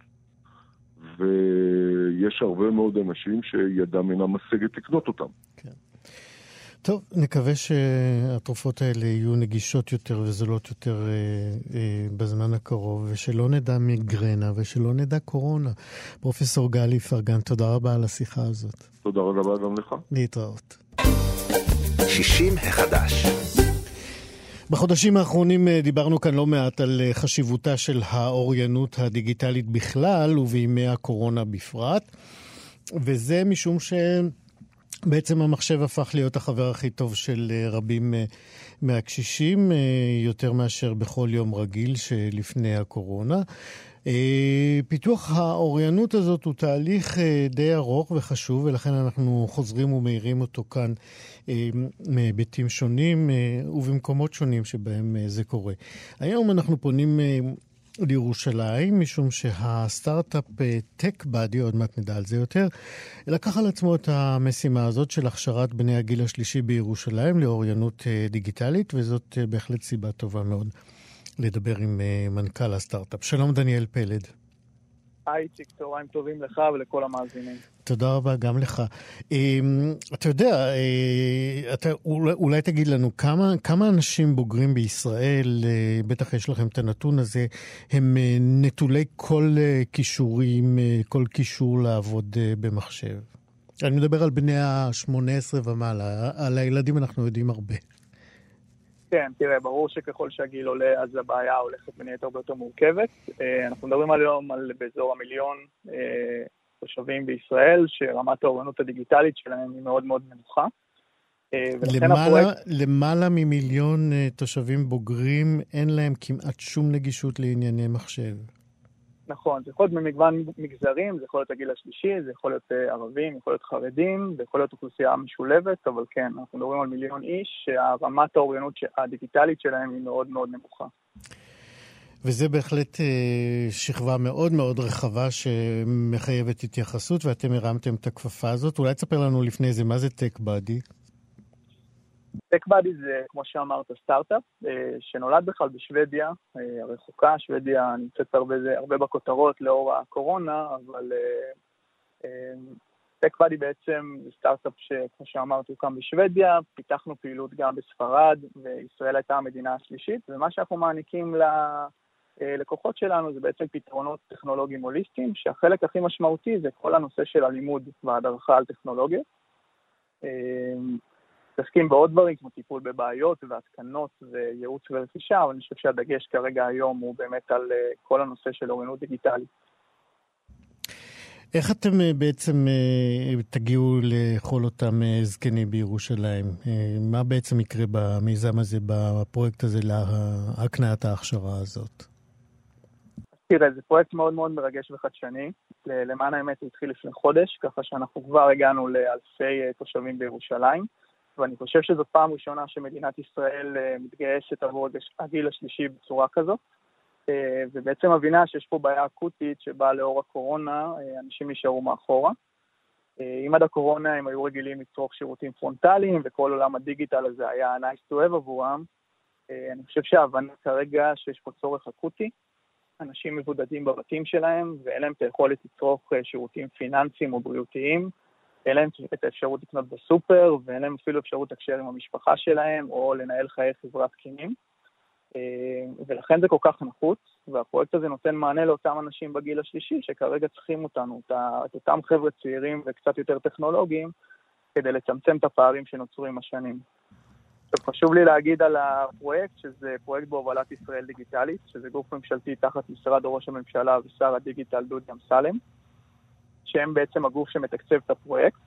ויש הרבה מאוד אנשים שידם אינה משגת לקנות אותם. כן.
טוב, נקווה שהתרופות האלה יהיו נגישות יותר וזולות יותר אה, אה, בזמן הקרוב, ושלא נדע מיגרנה ושלא נדע קורונה. פרופסור גלי פרגן, תודה רבה על השיחה הזאת.
תודה רבה גם לך.
להתראות.
60 החדש.
בחודשים האחרונים אה, דיברנו כאן לא מעט על אה, חשיבותה של האוריינות הדיגיטלית בכלל ובימי הקורונה בפרט, וזה משום שבעצם המחשב הפך להיות החבר הכי טוב של אה, רבים מהקשישים, יותר מאשר בכל יום רגיל שלפני הקורונה. אה, פיתוח האוריינות הזאת הוא תהליך אה, די ארוך וחשוב, ולכן אנחנו חוזרים ומאירים אותו כאן אה, מהיבטים שונים ובמקומות שונים שבהם זה קורה. היום אנחנו פונים לירושלים, משום שהסטארט-אפ TechBuddy, עוד מעט נדע על זה יותר, לקח על עצמו את המשימה הזאת של הכשרת בני הגיל השלישי בירושלים לאוריינות דיגיטלית, וזאת בהחלט סיבה טובה מאוד. לדבר עם uh, מנכ"ל הסטארט-אפ. שלום, דניאל פלד.
היי, איציק, צהריים טובים לך ולכל המאזינים.
תודה רבה גם לך. Um, אתה יודע, uh, אתה, אולי, אולי תגיד לנו, כמה, כמה אנשים בוגרים בישראל, uh, בטח יש לכם את הנתון הזה, הם נטולי כל כישורים, כל כישור לעבוד במחשב? אני מדבר על בני ה-18 ומעלה, על הילדים אנחנו יודעים הרבה.
כן, תראה, ברור שככל שהגיל עולה, אז הבעיה הולכת ונהיית הרבה יותר מורכבת. אה, אנחנו מדברים היום על באזור המיליון אה, תושבים בישראל, שרמת האוריינות הדיגיטלית שלהם היא מאוד מאוד נמוכה.
אה, למעלה, הפרויקט... למעלה ממיליון תושבים בוגרים, אין להם כמעט שום נגישות לענייני מחשב.
נכון, זה יכול להיות ממגוון מגזרים, זה יכול להיות הגיל השלישי, זה יכול להיות אה, ערבים, יכול להיות חרדים, זה יכול להיות אוכלוסייה משולבת, אבל כן, אנחנו מדברים על מיליון איש שהרמת האוריינות הדיגיטלית שלהם היא מאוד מאוד נמוכה.
וזה בהחלט אה, שכבה מאוד מאוד רחבה שמחייבת התייחסות, ואתם הרמתם את הכפפה הזאת. אולי תספר לנו לפני זה, מה זה טק בדי?
TechBuddy זה, כמו שאמרת, סטארט-אפ, שנולד בכלל בשוודיה הרחוקה, שוודיה נמצאת הרבה, הרבה בכותרות לאור הקורונה, אבל TechBuddy בעצם זה סטארט-אפ שכמו שאמרתי הוקם בשוודיה, פיתחנו פעילות גם בספרד, וישראל הייתה המדינה השלישית, ומה שאנחנו מעניקים ללקוחות שלנו זה בעצם פתרונות טכנולוגיים הוליסטיים, שהחלק הכי משמעותי זה כל הנושא של הלימוד וההדרכה על טכנולוגיה. מתעסקים בעוד דברים כמו טיפול בבעיות והתקנות וייעוץ ורכישה, אבל אני חושב שהדגש כרגע היום הוא באמת על כל הנושא של אוריינות דיגיטלית.
איך אתם אה, בעצם אה, תגיעו לכל אותם אה, זקנים בירושלים? מה בעצם יקרה במיזם הזה, בפרויקט הזה, להקניית ההכשרה הזאת?
תראה, זה פרויקט מאוד מאוד מרגש וחדשני. למען האמת הוא התחיל לפני חודש, ככה שאנחנו כבר הגענו לאלפי תושבים בירושלים, ואני חושב שזאת פעם ראשונה שמדינת ישראל מתגייסת עבור הגיל השלישי בצורה כזאת. אה, ובעצם מבינה שיש פה בעיה אקוטית שבה לאור הקורונה אה, אנשים נשארו מאחורה. אה, אם עד הקורונה הם היו רגילים לצרוך שירותים פרונטליים וכל עולם הדיגיטל הזה היה nice to have עבורם, אני חושב שההבנה כרגע שיש פה צורך אקוטי. אנשים מבודדים בבתים שלהם ואין להם את היכולת לצרוך שירותים פיננסיים או בריאותיים. אין להם את האפשרות לקנות בסופר ואין להם אפילו אפשרות לתקשר עם המשפחה שלהם או לנהל חיי חברה תקינים. אה, ולכן זה כל כך נחוץ, והפרויקט הזה נותן מענה לאותם אנשים בגיל השלישי שכרגע צריכים אותנו, את אותם חבר'ה צעירים וקצת יותר טכנולוגיים, כדי לצמצם את הפערים שנוצרו עם השנים. עכשיו חשוב לי להגיד על הפרויקט, שזה פרויקט בהובלת ישראל דיגיטלית, שזה גוף ממשלתי תחת משרד ראש הממשלה ושר הדיגיטל דודי אמסלם, שהם בעצם הגוף שמתקצב את הפרויקט,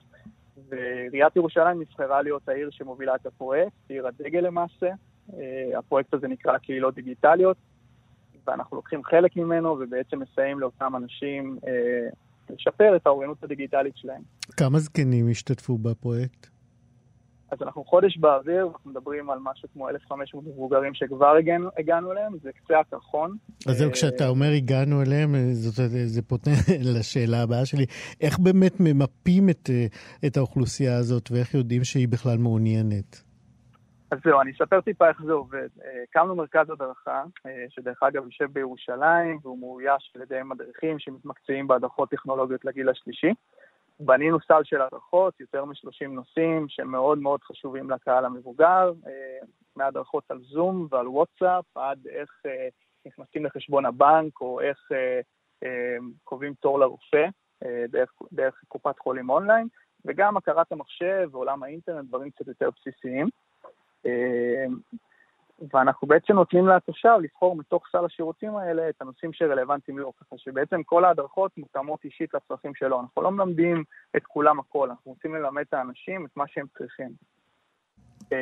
ועיריית ירושלים נבחרה להיות העיר שמובילה את הפרויקט, עיר הדגל למעשה, אה, הפרויקט הזה נקרא קהילות דיגיטליות, ואנחנו לוקחים חלק ממנו ובעצם מסייעים לאותם אנשים אה, לשפר את האוריינות הדיגיטלית שלהם.
כמה זקנים השתתפו בפרויקט?
אז אנחנו חודש באוויר, אנחנו מדברים על משהו כמו 1,500 מבוגרים שכבר הגענו, הגענו אליהם, זה קצה הקרחון.
אז זהו, כשאתה אומר הגענו אליהם, זאת, זה פותן לשאלה הבאה שלי. איך באמת ממפים את, את האוכלוסייה הזאת ואיך יודעים שהיא בכלל מעוניינת?
אז זהו, אני אספר טיפה איך זה עובד. אה, הקמנו מרכז הדרכה, אה, שדרך אגב יושב בירושלים, והוא מאויש על ידי מדריכים שמתמקצעים בהדרכות טכנולוגיות לגיל השלישי. בנינו סל של הדרכות, יותר מ-30 נושאים שמאוד מאוד חשובים לקהל המבוגר, אה, מהדרכות על זום ועל וואטסאפ, עד איך נכנסים לחשבון הבנק, או איך קובעים תור לרופא דרך, דרך קופת חולים אונליין, וגם הכרת המחשב ועולם האינטרנט, דברים קצת יותר בסיסיים. ואנחנו בעצם נותנים לתושב לבחור מתוך סל השירותים האלה את הנושאים שרלוונטיים לו, ככה שבעצם כל ההדרכות מותאמות אישית לצרכים שלו. אנחנו לא מלמדים את כולם הכל, אנחנו רוצים ללמד את האנשים את מה שהם צריכים. אמ,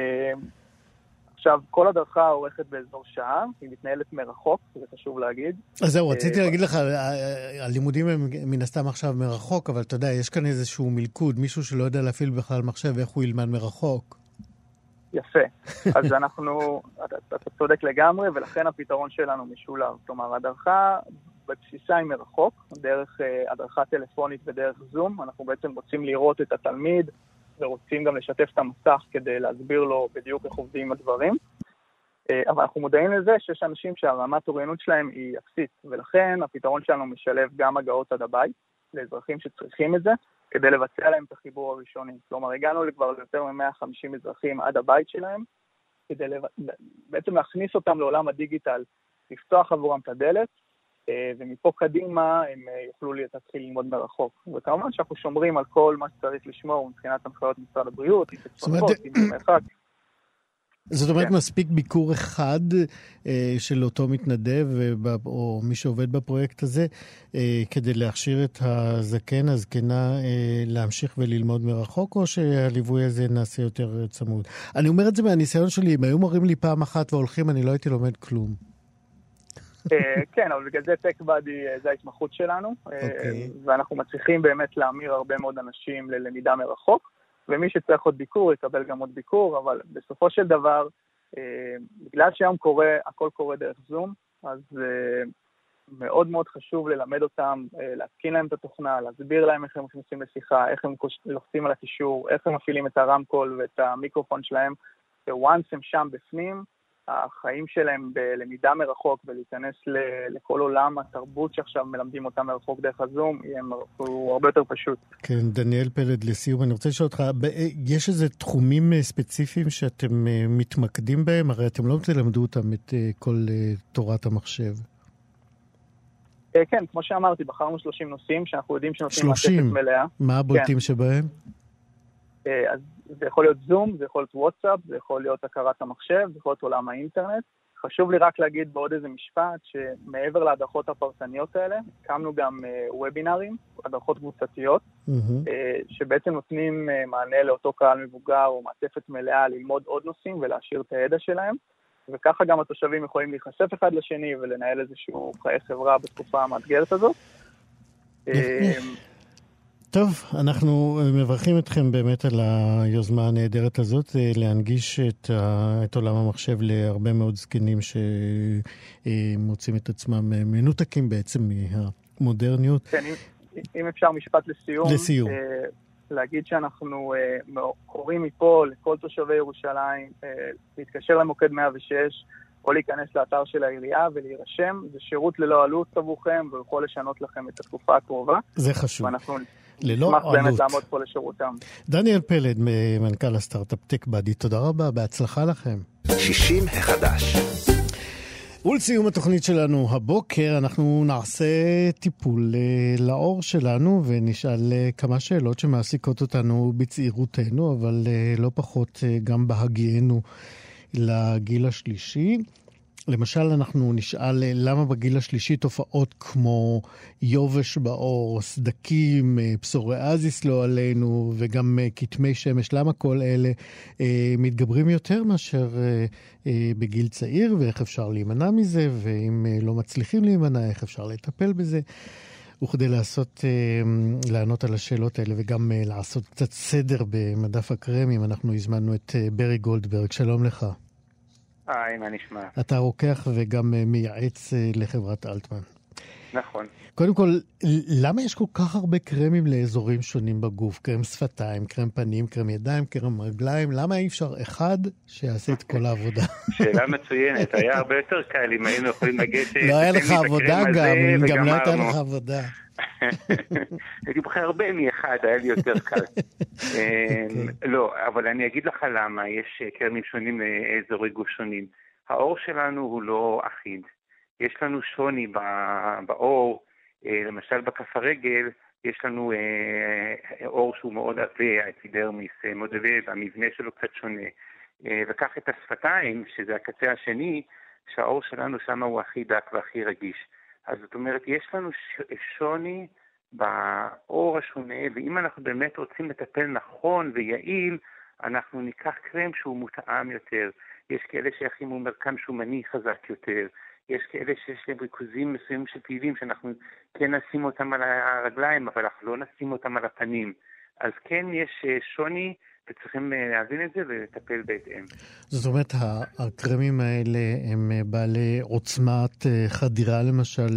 עכשיו, כל הדרכה עורכת באזור שעה, היא מתנהלת מרחוק, זה חשוב להגיד.
אז זהו, רציתי אה, להגיד לך, הלימודים הם מן הסתם עכשיו מרחוק, אבל אתה יודע, יש כאן איזשהו מלכוד, מישהו שלא יודע להפעיל בכלל מחשב, איך הוא ילמד מרחוק.
יפה. אז אנחנו, אתה, אתה צודק לגמרי, ולכן הפתרון שלנו משולב. כלומר, הדרכה בבסיסה היא מרחוק, דרך uh, הדרכה טלפונית ודרך זום. אנחנו בעצם רוצים לראות את התלמיד, ורוצים גם לשתף את המסך כדי להסביר לו בדיוק איך עובדים הדברים. Uh, אבל אנחנו מודעים לזה שיש אנשים שהרמת אוריינות שלהם היא אפסית, ולכן הפתרון שלנו משלב גם הגעות עד הבית, לאזרחים שצריכים את זה, כדי לבצע להם את החיבור הראשוני. כלומר, הגענו כבר ליותר מ-150 אזרחים עד הבית שלהם, כדי לב... בעצם להכניס אותם לעולם הדיגיטל, לפתוח עבורם את הדלת, אה, ומפה קדימה הם אה, יוכלו להתחיל ללמוד מרחוק. וכמובן שאנחנו שומרים על כל מה שצריך לשמור מבחינת הנחיות משרד הבריאות, אם זה צפות, אם זה מרחק.
זאת אומרת, כן. מספיק ביקור אחד אה, של אותו מתנדב אה, או מי שעובד בפרויקט הזה אה, כדי להכשיר את הזקן, הזקנה, אה, להמשיך וללמוד מרחוק, או שהליווי הזה נעשה יותר צמוד? אני אומר את זה מהניסיון שלי, אם היו מראים לי פעם אחת והולכים, אני לא הייתי לומד כלום.
אה, כן, אבל בגלל זה טק באדי אה, זה ההתמחות שלנו, okay. אה, אוקיי. ואנחנו מצליחים באמת להמיר הרבה מאוד אנשים ללמידה מרחוק. ומי שצריך עוד ביקור יקבל גם עוד ביקור, אבל בסופו של דבר, אה, בגלל שהיום קורה, הכל קורה דרך זום, אז אה, מאוד מאוד חשוב ללמד אותם, אה, להתקין להם את התוכנה, להסביר להם איך הם נכנסים לשיחה, איך הם לוחצים על הקישור, איך הם מפעילים את הרמקול ואת המיקרופון שלהם, ש-once הם שם בפנים, החיים שלהם בלמידה מרחוק ולהיכנס לכל עולם התרבות שעכשיו מלמדים אותם מרחוק דרך הזום, הוא הרבה יותר פשוט.
כן, דניאל פלד, לסיום, אני רוצה לשאול אותך, יש איזה תחומים אה, ספציפיים שאתם אה, מתמקדים בהם? הרי אתם לא תלמדו אותם את אה, כל תורת המחשב.
כן, כמו שאמרתי, בחרנו 30 נושאים שאנחנו יודעים שנותנים מעטפת מלאה.
מה הבולטים כן. שבהם?
אז זה יכול להיות זום, זה יכול להיות וואטסאפ, זה יכול להיות הכרת המחשב, זה יכול להיות עולם האינטרנט. חשוב לי רק להגיד בעוד איזה משפט, שמעבר להדרכות הפרטניות האלה, הקמנו גם וובינארים, הדרכות קבוצתיות, mm-hmm. שבעצם נותנים מענה לאותו קהל מבוגר או מעטפת מלאה ללמוד עוד נושאים ולהשאיר את הידע שלהם, וככה גם התושבים יכולים להיחשף אחד לשני ולנהל איזשהו חיי חברה בתקופה המאתגרת הזאת.
טוב, אנחנו מברכים אתכם באמת על היוזמה הנהדרת הזאת, אה, להנגיש את, ה, את עולם המחשב להרבה מאוד זקנים שמוצאים את עצמם אה, מנותקים בעצם מהמודרניות.
כן, אם, אם אפשר משפט לסיום.
לסיום. אה,
להגיד שאנחנו קוראים מפה לכל תושבי ירושלים להתקשר למוקד 106 או להיכנס לאתר של העירייה ולהירשם. זה שירות ללא עלות עבורכם ויכול לשנות לכם את התקופה הקרובה.
זה חשוב.
ואנחנו
ללא עלות.
נשמח באמת לעמוד פה לשירותם.
דניאל פלד, מנכ"ל הסטארט-אפ טק-בדי, תודה רבה, בהצלחה לכם.
60 החדש.
ולסיום התוכנית שלנו הבוקר, אנחנו נעשה טיפול אה, לאור שלנו ונשאל אה, כמה שאלות שמעסיקות אותנו בצעירותנו, אבל אה, לא פחות גם בהגיענו לגיל השלישי. למשל, אנחנו נשאל למה בגיל השלישי תופעות כמו יובש בעור, סדקים, אה, פסוריאזיס לא עלינו, וגם אה, כתמי שמש, למה כל אלה אה, מתגברים יותר מאשר אה, אה, בגיל צעיר, ואיך אפשר להימנע מזה, ואם אה, לא מצליחים להימנע, איך אפשר לטפל בזה. וכדי לעשות, אה, לענות על השאלות האלה וגם אה, לעשות קצת סדר במדף הקרמים, אנחנו הזמנו את אה, ברי גולדברג. שלום לך.
היי, מה נשמע?
אתה רוקח וגם אה, מייעץ אה, לחברת אלטמן.
נכון.
קודם כל, למה יש כל כך הרבה קרמים לאזורים שונים בגוף? קרם שפתיים, קרם פנים, קרם ידיים, קרם רגליים? למה אי אפשר אחד שיעשה את כל העבעדה?
שאלה מצוינת. היה הרבה יותר קל אם היינו יכולים לגשת...
לא היה לך עבודה גם, גם לא הייתה לך עבודה.
הייתי בוחר הרבה מאחד, היה לי יותר קל. אמ, לא, אבל אני אגיד לך למה, יש אה, קרמים שונים לאזורי גוף שונים. העור שלנו הוא לא אחיד. יש לנו שוני בעור, אה, למשל בכף הרגל, יש לנו עור שהוא מאוד עבה, האפידרמיס מאוד עבה, והמבנה שלו קצת שונה. אה, וקח את השפתיים, שזה הקצה השני, שהעור שלנו שם הוא הכי דק והכי רגיש. אז זאת אומרת, יש לנו שוני בעור השונה, ואם אנחנו באמת רוצים לטפל נכון ויעיל, אנחנו ניקח קרם שהוא מותאם יותר. יש כאלה שיכימו מרקם שומני חזק יותר, יש כאלה שיש להם ריכוזים מסוימים של פעילים שאנחנו כן נשים אותם על הרגליים, אבל אנחנו לא נשים אותם על הפנים. אז כן יש אה, שוני וצריכים אה, להבין את זה ולטפל בהתאם.
זאת אומרת, הקרמים האלה הם אה, בעלי עוצמת אה, חדירה למשל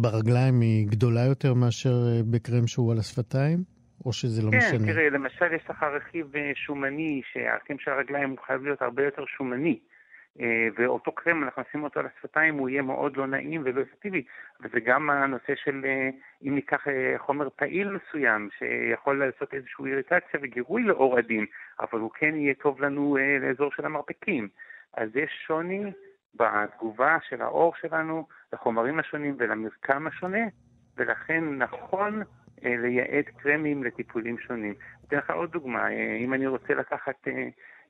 ברגליים היא גדולה יותר מאשר בקרם שהוא על השפתיים? או שזה לא
כן,
משנה?
כן, תראה, למשל יש לך רכיב שומני, שהערכים של הרגליים הוא חייב להיות הרבה יותר שומני. אה, ואותו קרם, אנחנו נשים אותו על השפתיים, הוא יהיה מאוד לא נעים ולא אפקטיבי. וזה גם הנושא של אה, אם ניקח אה, חומר פעיל מסוים, שיכול לעשות איזושהי איריטציה וגירוי לעור עדין, אבל הוא כן יהיה טוב לנו לאזור של המרפקים. אז יש שוני בתגובה של העור שלנו לחומרים השונים ולמרקם השונה, ולכן נכון לייעד קרמים לטיפולים שונים. אתן לך עוד דוגמה, אם אני רוצה לקחת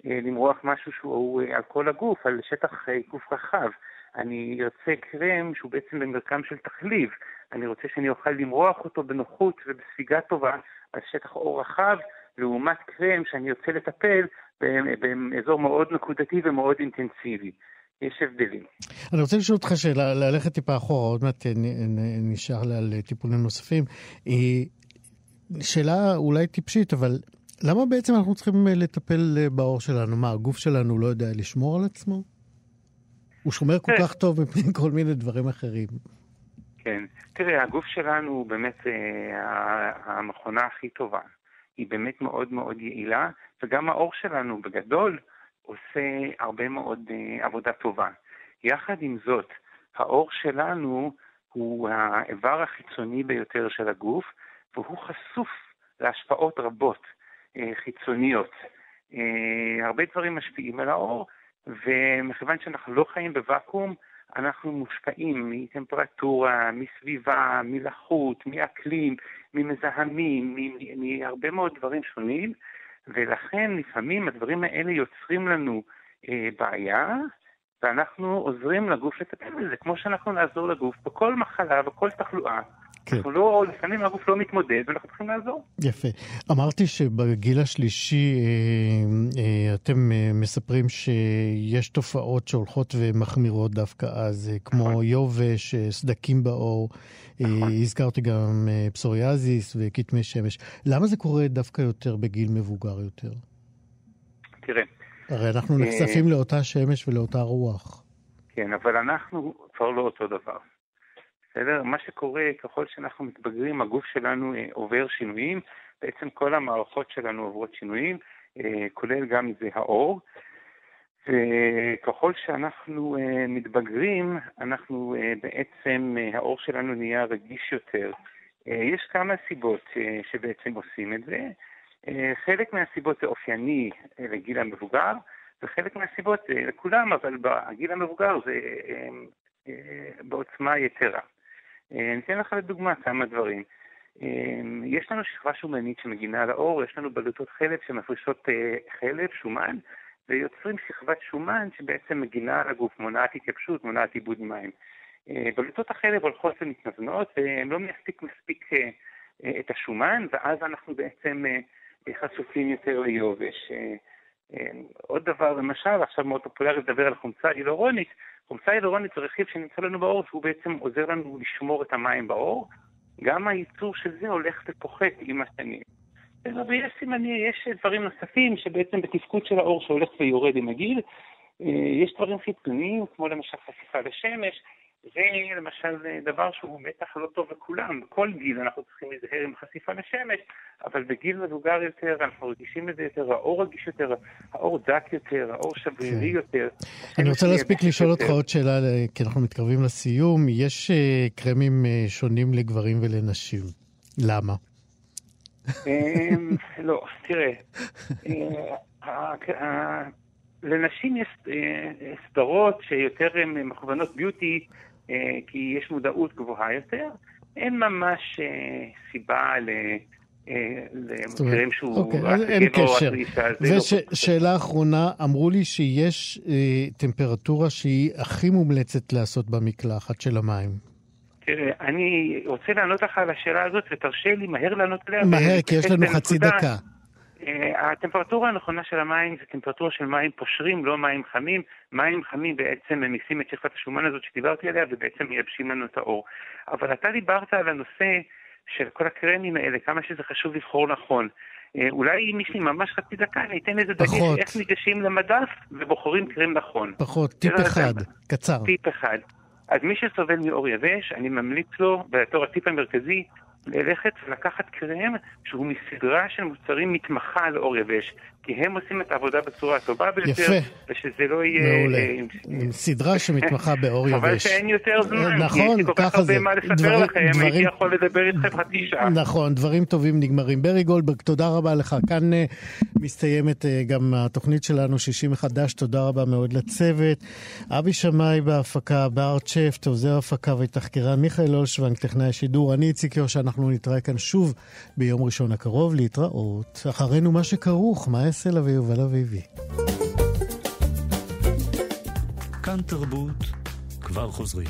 למרוח משהו שהוא אה, על כל הגוף, על שטח אה, גוף רחב. אני ארצה קרם שהוא בעצם במרקם של תחליב. אני רוצה שאני אוכל למרוח אותו בנוחות ובספיגה טובה על שטח עור רחב, לעומת קרם שאני ארצה לטפל באזור מאוד נקודתי ומאוד אינטנסיבי. יש הבדלים.
אני רוצה לשאול אותך שאלה, ללכת טיפה אחורה, עוד מעט נשאר על טיפולים נוספים. שאלה אולי טיפשית, אבל למה בעצם אנחנו צריכים אה, לטפל אה, בעור שלנו? מה, הגוף שלנו לא יודע לשמור על עצמו? הוא שומר כל כך טוב מפני כל מיני דברים אחרים.
כן. תראה, הגוף שלנו הוא באמת אה, המכונה הכי טובה. היא באמת מאוד מאוד יעילה, וגם האור שלנו בגדול עושה הרבה מאוד uh, עבודה טובה. יחד עם זאת, האור שלנו הוא האיבר החיצוני ביותר של הגוף, והוא חשוף להשפעות רבות חיצוניות. Uh, הרבה דברים משפיעים על האור, ומכיוון שאנחנו לא חיים בוואקום, אנחנו מושפעים מטמפרטורה, מסביבה, מלחות, מאקלים, ממזהמים, מהרבה מאוד דברים שונים, ולכן לפעמים הדברים האלה יוצרים לנו אה, בעיה, ואנחנו עוזרים לגוף לטפל בזה, כמו שאנחנו נעזור לגוף בכל מחלה, בכל תחלואה. כן. אנחנו לא, לפעמים הגוף לא מתמודד ואנחנו צריכים לעזור.
יפה. אמרתי שבגיל השלישי אה, אה, אתם אה, מספרים שיש תופעות שהולכות ומחמירות דווקא אז, כמו נכון. יובש, סדקים בעור, נכון. הזכרתי גם פסוריאזיס וכתמי שמש. למה זה קורה דווקא יותר בגיל מבוגר יותר?
תראה.
הרי אנחנו נחשפים לאותה שמש ולאותה רוח.
כן, אבל אנחנו כבר לא אותו דבר. בסדר? מה שקורה, ככל שאנחנו מתבגרים, הגוף שלנו אה, עובר שינויים, בעצם כל המערכות שלנו עוברות שינויים, אה, כולל גם זה האור. וככל שאנחנו uh, מתבגרים, אנחנו בעצם, האור שלנו נהיה רגיש יותר. יש כמה סיבות שבעצם עושים את זה. חלק מהסיבות זה אופייני לגיל המבוגר, וחלק מהסיבות לכולם, אבל בגיל המבוגר זה בעוצמה יתרה. אה, אני אתן לך לדוגמה כמה דברים. אה, יש לנו שכבה שומנית שמגינה על האור, יש לנו בלוטות חלב שמפרישות אה, חלב, שומן, ויוצרים שכבת שומן שבעצם מגינה על הגוף, מונעת התייבשות, מונעת עיבוד מים. בלוטות החלב הולכות ומתנוונות, והן לא מספיק מספיק את השומן, ואז אנחנו בעצם חשופים יותר ליובש. עוד דבר, למשל, עכשיו מאוד פופולרי לדבר על חומצה הילורונית, חומצה הידרונית זה רכיב שנמצא לנו בעור, שהוא בעצם עוזר לנו לשמור את המים בעור. גם הייצור של זה הולך ופוחת עם השנים. ויש סימני, יש דברים נוספים שבעצם בתפקוד של העור שהולך ויורד עם הגיל. אה, יש דברים חיצוניים, כמו למשל חשיפה לשמש, זה למשל דבר שהוא בטח לא טוב לכולם. בכל גיל אנחנו צריכים להיזהר עם חשיפה לשמש, אבל בגיל מבוגר יותר אנחנו רגישים לזה יותר, האור רגיש יותר, האור דק יותר, האור שברירי כן. יותר.
אני רוצה להספיק לשאול אותך עוד שאלה, כי אנחנו מתקרבים לסיום. יש אה, קרמים אה, שונים לגברים ולנשים. למה?
אמ, לא, תראה, אה, לנשים יש סדרות שיותר מכוונות ביוטי, אה, כי יש מודעות גבוהה יותר, אין ממש אה, סיבה ל... אה, למקרים שהוא
אוקיי, רק גבר או אישה. ושאלה לא אחרונה, אמרו לי שיש אה, טמפרטורה שהיא הכי מומלצת לעשות במקלחת של המים.
תראה, אני רוצה לענות לך על השאלה הזאת, ותרשה לי מהר לענות עליה.
מהר, כי יש לנו חצי דקה.
אה, הטמפרטורה הנכונה של המים זה טמפרטורה של מים פושרים, לא מים חמים. מים חמים בעצם ממיסים את שכבת השומן הזאת שדיברתי עליה ובעצם מייבשים לנו את האור. אבל אתה דיברת על הנושא של כל הקרמים האלה, כמה שזה חשוב לבחור נכון. אה, אולי אם יש לי ממש חצי דקה, אני אתן איזה דגש איך ניגשים למדף ובוחרים קרם נכון.
פחות, טיפ אחד, קצר.
טיפ אחד. אז מי שסובל מאור יבש, אני ממליץ לו, בתור הטיפ המרכזי, ללכת ולקחת קרם שהוא מסדרה של מוצרים מתמחה לאור יבש, כי הם עושים את העבודה בצורה הטובה ביותר, יפה. ושזה לא יהיה...
מעולה. אה, עם... סדרה שמתמחה באור יבש.
חבל שאין יותר זמן, נכון, כי יש לי כל כך הרבה מה לספר דבר, לכם, דברים... הייתי יכול לדבר איתכם חצי שעה.
נכון, דברים טובים נגמרים. ברי גולדברג, תודה רבה לך. כאן uh, מסתיימת גם התוכנית שלנו, 60 מחדש, תודה רבה מאוד לצוות. אבי שמאי בהפקה, בארט שפט, עוזר הפקה ותחקירן, מיכאל אולשוונג, טכנאי השידור, אני איציק יושע, אנחנו נתראה כאן שוב ביום ראשון הקרוב, להתראות. אחרינו מה שכרוך, מה סלע ויובל אביבי. כאן תרבות, כבר חוזרים.